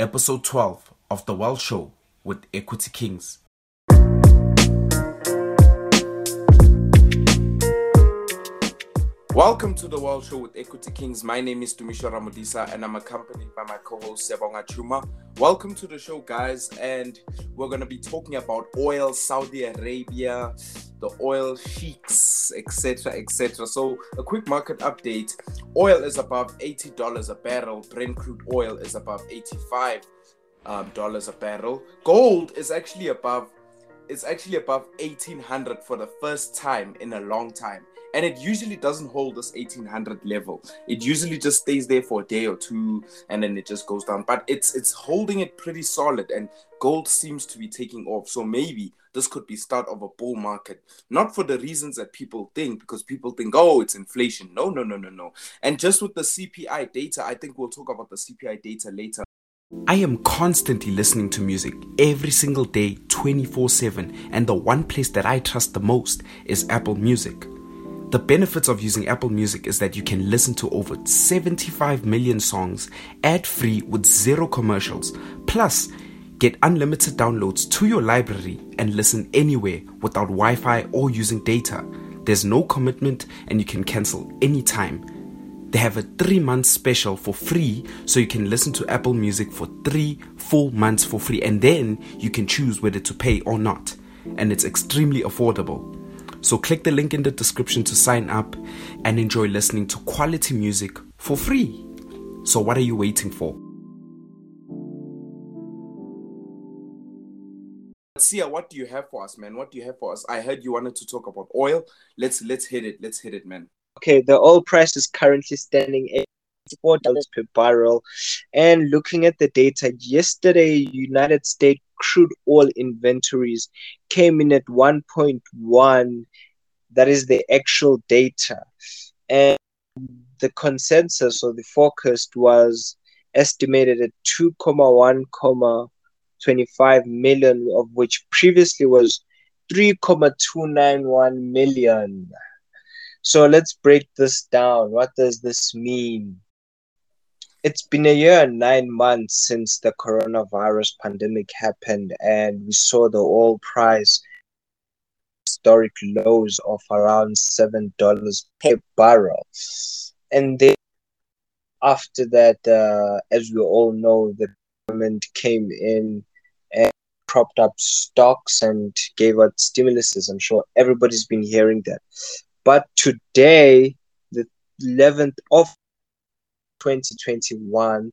episode 12 of The Wealth Show with Equity Kings. Welcome to the Wealth Show with Equity Kings. My name is Dumisha Ramodisa and I'm accompanied by my co-host Sebonga Chuma. Welcome to the show, guys, and we're gonna be talking about oil, Saudi Arabia, the oil sheiks, etc., etc. So, a quick market update: oil is above eighty dollars a barrel. Brent crude oil is above eighty-five um, dollars a barrel. Gold is actually above. It's actually above eighteen hundred for the first time in a long time and it usually doesn't hold this 1800 level. It usually just stays there for a day or two and then it just goes down. But it's it's holding it pretty solid and gold seems to be taking off. So maybe this could be start of a bull market. Not for the reasons that people think because people think oh it's inflation. No no no no no. And just with the cpi data i think we'll talk about the cpi data later. I am constantly listening to music every single day, 24 7, and the one place that I trust the most is Apple Music. The benefits of using Apple Music is that you can listen to over 75 million songs ad free with zero commercials. Plus, get unlimited downloads to your library and listen anywhere without Wi Fi or using data. There's no commitment and you can cancel anytime. They have a three month special for free, so you can listen to Apple Music for three full months for free, and then you can choose whether to pay or not. And it's extremely affordable. So click the link in the description to sign up and enjoy listening to quality music for free. So, what are you waiting for? Sia, what do you have for us, man? What do you have for us? I heard you wanted to talk about oil. Let's let's hit it. Let's hit it, man. Okay, the oil price is currently standing at four dollars per barrel. And looking at the data, yesterday United States crude oil inventories came in at 1.1. That is the actual data. And the consensus or the forecast was estimated at 2,1,25 million, of which previously was 3,291 million. So let's break this down. What does this mean? It's been a year and nine months since the coronavirus pandemic happened, and we saw the oil price historic lows of around seven dollars per barrel. And then after that, uh, as we all know, the government came in and propped up stocks and gave out stimuluses. I'm sure everybody's been hearing that. But today, the 11th of 2021,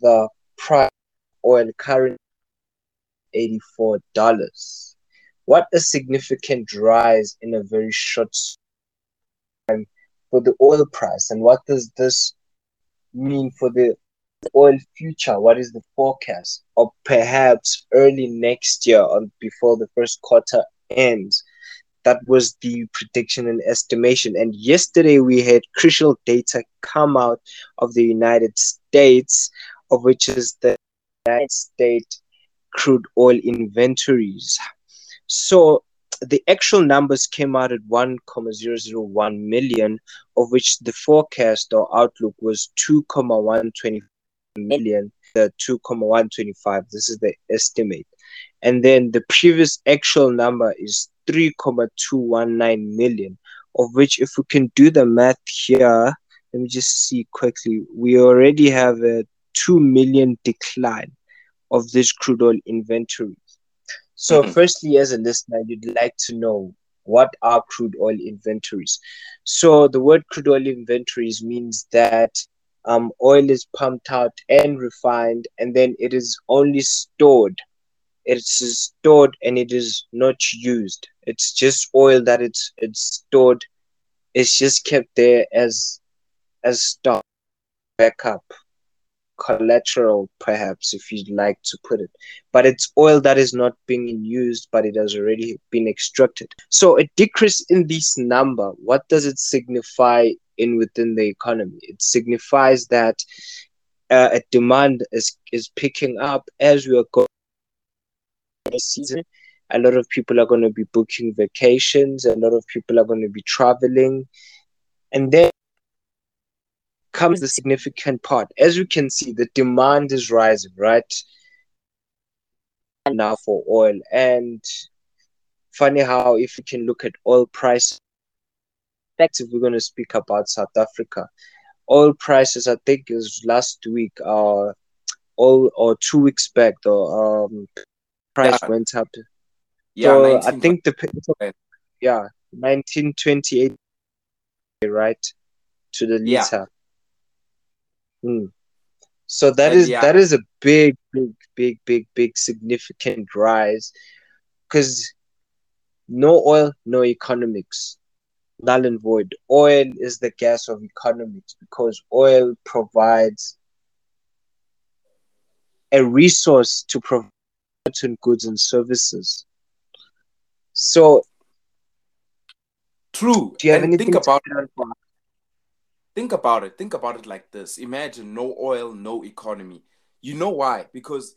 the price oil currently $84. What a significant rise in a very short time for the oil price. And what does this mean for the oil future? What is the forecast? Or perhaps early next year or before the first quarter ends, that was the prediction and estimation. And yesterday we had crucial data come out of the United States, of which is the United States crude oil inventories. So the actual numbers came out at 1,001 million, of which the forecast or outlook was 2,120 million, the 2,125. This is the estimate. And then the previous actual number is 3,219 million, of which, if we can do the math here, let me just see quickly, we already have a 2 million decline of this crude oil inventory. So, mm-hmm. firstly, as a listener, you'd like to know what are crude oil inventories. So, the word crude oil inventories means that um, oil is pumped out and refined, and then it is only stored it's stored and it is not used. It's just oil that it's it's stored. It's just kept there as as stock, backup, collateral, perhaps if you'd like to put it. But it's oil that is not being used, but it has already been extracted. So a decrease in this number, what does it signify in within the economy? It signifies that uh, a demand is is picking up as we are going season. A lot of people are going to be booking vacations. A lot of people are going to be traveling. And then comes the significant part. As you can see, the demand is rising, right? Now for oil. And funny how if you can look at oil price, if we're going to speak about South Africa, oil prices, I think is last week, uh, all or two weeks back, the um, price yeah. went up. Yeah, so I think the yeah, nineteen twenty eight, right, to the liter. Yeah. Hmm. So that is yeah. that is a big, big, big, big, big, significant rise, because no oil, no economics, null and void. Oil is the gas of economics because oil provides a resource to provide certain goods and services. So, true. Do you have and anything think about it? Think about it. Think about it like this. Imagine no oil, no economy. You know why? Because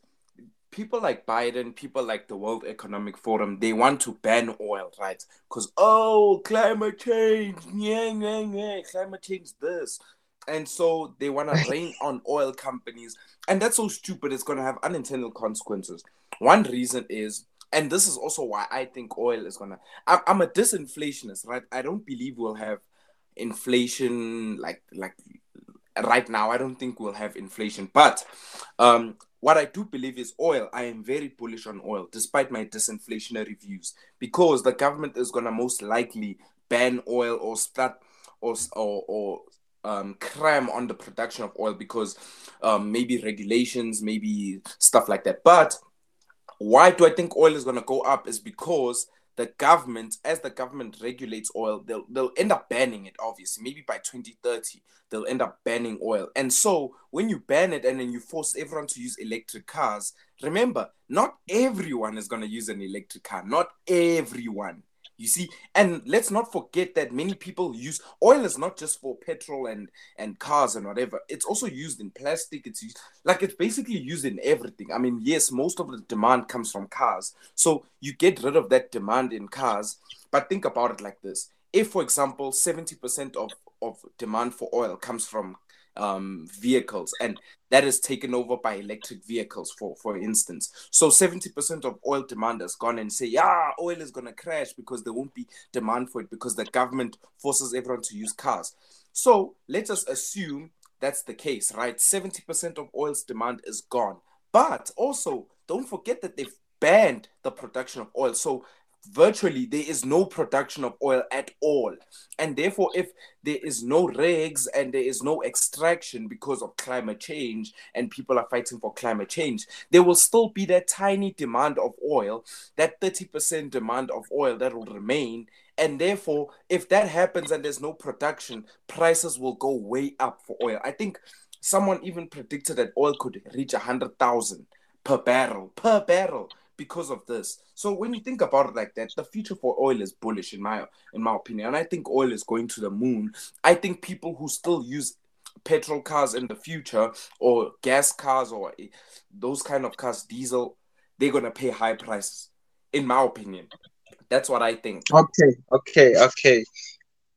people like Biden, people like the World Economic Forum, they want to ban oil, right? Because oh, climate change, yeah, yeah, yeah, climate change this, and so they want to rain on oil companies, and that's so stupid. It's gonna have unintended consequences. One reason is, and this is also why I think oil is gonna. I'm, I'm a disinflationist, right? I don't believe we'll have inflation like like right now. I don't think we'll have inflation, but um, what I do believe is oil. I am very bullish on oil, despite my disinflationary views, because the government is gonna most likely ban oil or start or or, or um, cram on the production of oil because um, maybe regulations, maybe stuff like that. But why do I think oil is gonna go up? Is because the government, as the government regulates oil, they'll they'll end up banning it. Obviously, maybe by 2030, they'll end up banning oil. And so when you ban it and then you force everyone to use electric cars, remember, not everyone is gonna use an electric car. Not everyone. You see, and let's not forget that many people use oil is not just for petrol and and cars and whatever. It's also used in plastic. It's used like it's basically used in everything. I mean, yes, most of the demand comes from cars, so you get rid of that demand in cars. But think about it like this: if, for example, seventy percent of of demand for oil comes from um, vehicles, and that is taken over by electric vehicles, for for instance. So seventy percent of oil demand has gone and say, yeah, oil is gonna crash because there won't be demand for it because the government forces everyone to use cars. So let us assume that's the case, right? Seventy percent of oil's demand is gone, but also don't forget that they've banned the production of oil. So virtually there is no production of oil at all. And therefore if there is no rigs and there is no extraction because of climate change and people are fighting for climate change there will still be that tiny demand of oil that 30% demand of oil that will remain. And therefore if that happens and there's no production prices will go way up for oil. I think someone even predicted that oil could reach 100,000 per barrel per barrel because of this. So when you think about it like that, the future for oil is bullish in my in my opinion. And I think oil is going to the moon. I think people who still use petrol cars in the future or gas cars or those kind of cars, diesel, they're gonna pay high prices. In my opinion, that's what I think. Okay, okay, okay.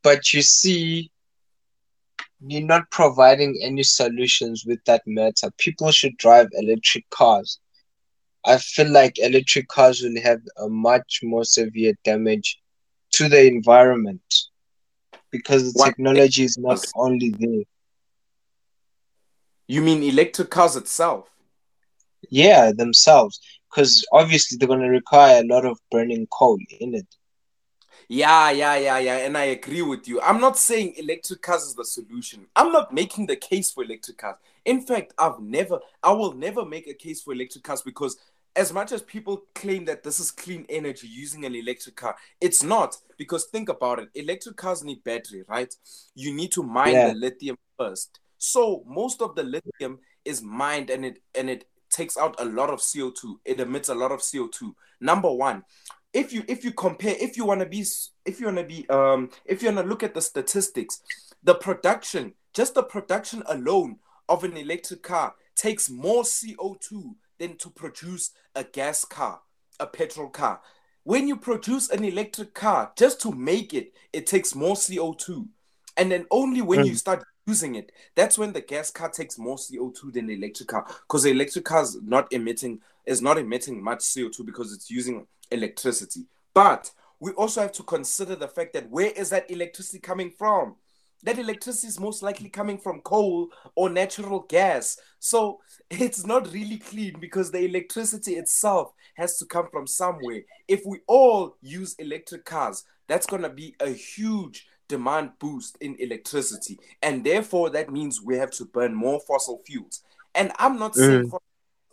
But you see, you're not providing any solutions with that matter. People should drive electric cars. I feel like electric cars will have a much more severe damage to the environment because the what technology is not only there. You mean electric cars itself? Yeah, themselves. Because obviously they're going to require a lot of burning coal in it. Yeah, yeah, yeah, yeah. And I agree with you. I'm not saying electric cars is the solution. I'm not making the case for electric cars. In fact, I've never, I will never make a case for electric cars because as much as people claim that this is clean energy using an electric car, it's not because think about it. Electric cars need battery, right? You need to mine yeah. the lithium first. So most of the lithium is mined and it and it takes out a lot of CO2. It emits a lot of CO2. Number one, if you if you compare, if you want to be if you want to be um if you want to look at the statistics, the production, just the production alone of an electric car takes more CO2 than to produce a gas car, a petrol car. When you produce an electric car, just to make it, it takes more CO2. And then only when mm. you start using it, that's when the gas car takes more CO2 than the electric car because the electric car is not emitting is not emitting much CO2 because it's using electricity. But we also have to consider the fact that where is that electricity coming from? That electricity is most likely coming from coal or natural gas. So it's not really clean because the electricity itself has to come from somewhere. If we all use electric cars, that's going to be a huge demand boost in electricity. And therefore, that means we have to burn more fossil fuels. And I'm not saying mm.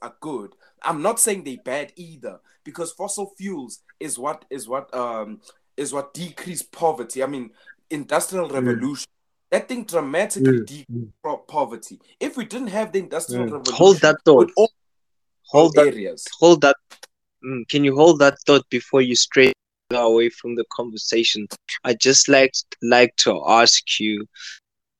are good. I'm not saying they bad either, because fossil fuels is what is what um is what decrease poverty. I mean, industrial mm. revolution. That thing dramatically mm. decreased poverty. If we didn't have the industrial mm. revolution, hold that thought. hold that. Areas. Hold that. Mm, can you hold that thought before you stray away from the conversation, I just like like to ask you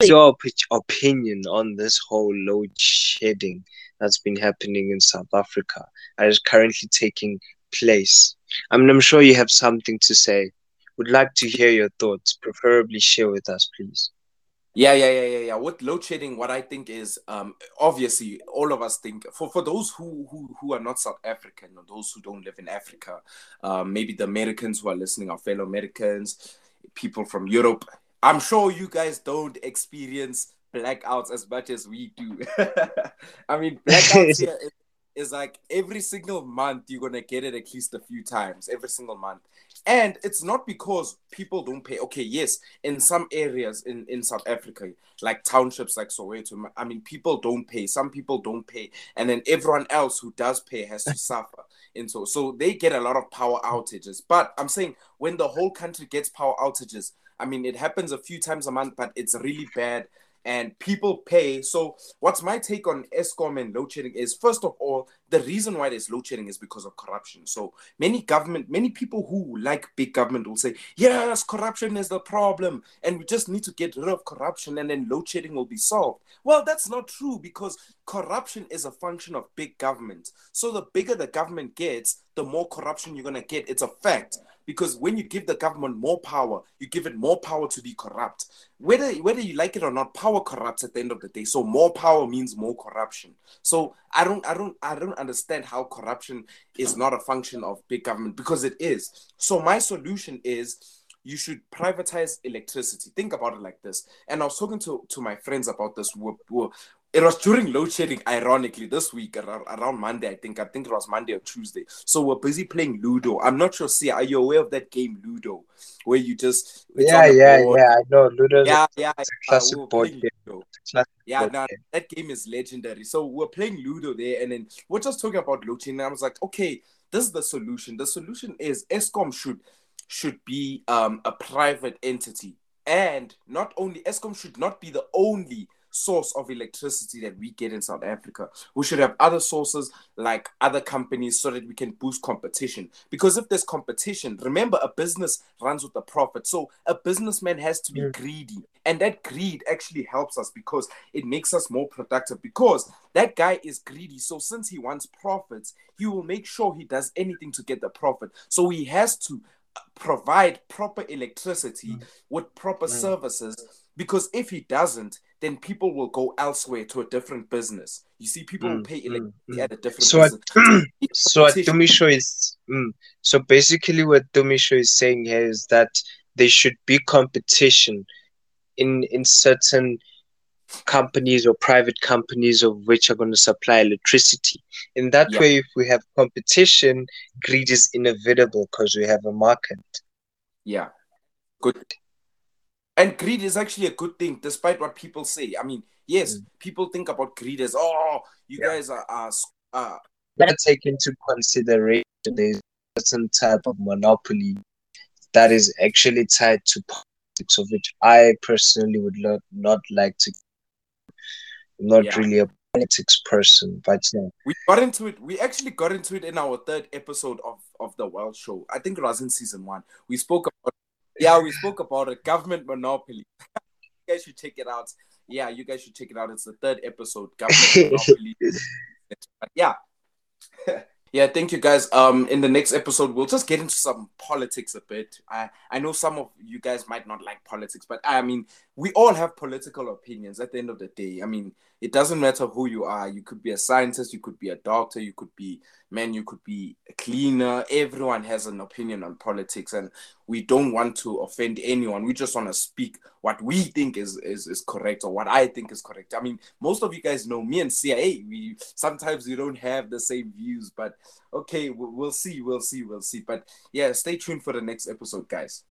your opinion on this whole load shedding that's been happening in South Africa that is currently taking place. I mean, I'm sure you have something to say. Would like to hear your thoughts. Preferably share with us, please. Yeah, yeah, yeah, yeah, yeah. With load shedding, what I think is um obviously all of us think for, for those who, who who are not South African or those who don't live in Africa, um, maybe the Americans who are listening, our fellow Americans, people from Europe. I'm sure you guys don't experience blackouts as much as we do. I mean, blackouts here is, like every single month you're gonna get it at least a few times, every single month. And it's not because people don't pay. Okay, yes, in some areas in, in South Africa, like townships like Soweto, I mean, people don't pay. Some people don't pay. And then everyone else who does pay has to suffer. And so, so they get a lot of power outages. But I'm saying when the whole country gets power outages, I mean, it happens a few times a month, but it's really bad and people pay. So, what's my take on Eskom and load shedding is first of all, the reason why there's load shedding is because of corruption. So, many government, many people who like big government will say, yes, corruption is the problem, and we just need to get rid of corruption, and then load shedding will be solved. Well, that's not true because corruption is a function of big government. So, the bigger the government gets, the more corruption you're going to get. It's a fact because when you give the government more power, you give it more power to be corrupt. Whether whether you like it or not, power corrupts at the end of the day. So more power means more corruption. So I don't I don't I don't understand how corruption is not a function of big government because it is. So my solution is you should privatize electricity. Think about it like this. And I was talking to, to my friends about this. We're, we're, it was during load shedding, ironically, this week around, around Monday, I think. I think it was Monday or Tuesday. So we're busy playing Ludo. I'm not sure, see, are you aware of that game, Ludo? Where you just. Yeah, yeah, board. yeah, I know. Ludo. Yeah, yeah. classic uh, board game. Classic yeah, now that game is legendary. So we're playing Ludo there, and then we're just talking about load shedding. And I was like, okay, this is the solution. The solution is Eskom should should be um, a private entity. And not only Eskom should not be the only source of electricity that we get in South Africa. We should have other sources like other companies so that we can boost competition. Because if there's competition, remember a business runs with a profit. So a businessman has to be yeah. greedy. And that greed actually helps us because it makes us more productive. Because that guy is greedy. So since he wants profits, he will make sure he does anything to get the profit. So he has to provide proper electricity mm. with proper mm. services because if he doesn't then people will go elsewhere to a different business you see people mm, will pay electricity mm, at a different so business. What, so what Dumisho is mm, so basically what Dumisho is saying here is that there should be competition in in certain companies or private companies of which are going to supply electricity. In that yep. way, if we have competition, greed is inevitable because we have a market. Yeah, good. And greed is actually a good thing, despite what people say. I mean, yes, mm. people think about greed as, oh, you yeah. guys are. are, are Gotta take into consideration there's a certain type of monopoly that is actually tied to politics, of which I personally would not, not like to not yeah. really a politics person, but yeah. We got into it. We actually got into it in our third episode of, of the Wealth Show. I think it was in season one. We spoke about yeah, we spoke about a government monopoly. you guys should check it out. Yeah, you guys should check it out. It's the third episode, government monopoly. yeah. Yeah, thank you guys. Um, in the next episode, we'll just get into some politics a bit. I I know some of you guys might not like politics, but I mean, we all have political opinions. At the end of the day, I mean, it doesn't matter who you are. You could be a scientist, you could be a doctor, you could be man, you could be cleaner. Everyone has an opinion on politics, and we don't want to offend anyone. We just want to speak what we think is is is correct or what I think is correct. I mean, most of you guys know me and Sia. We sometimes we don't have the same views, but okay, we'll see, we'll see, we'll see. But yeah, stay tuned for the next episode, guys.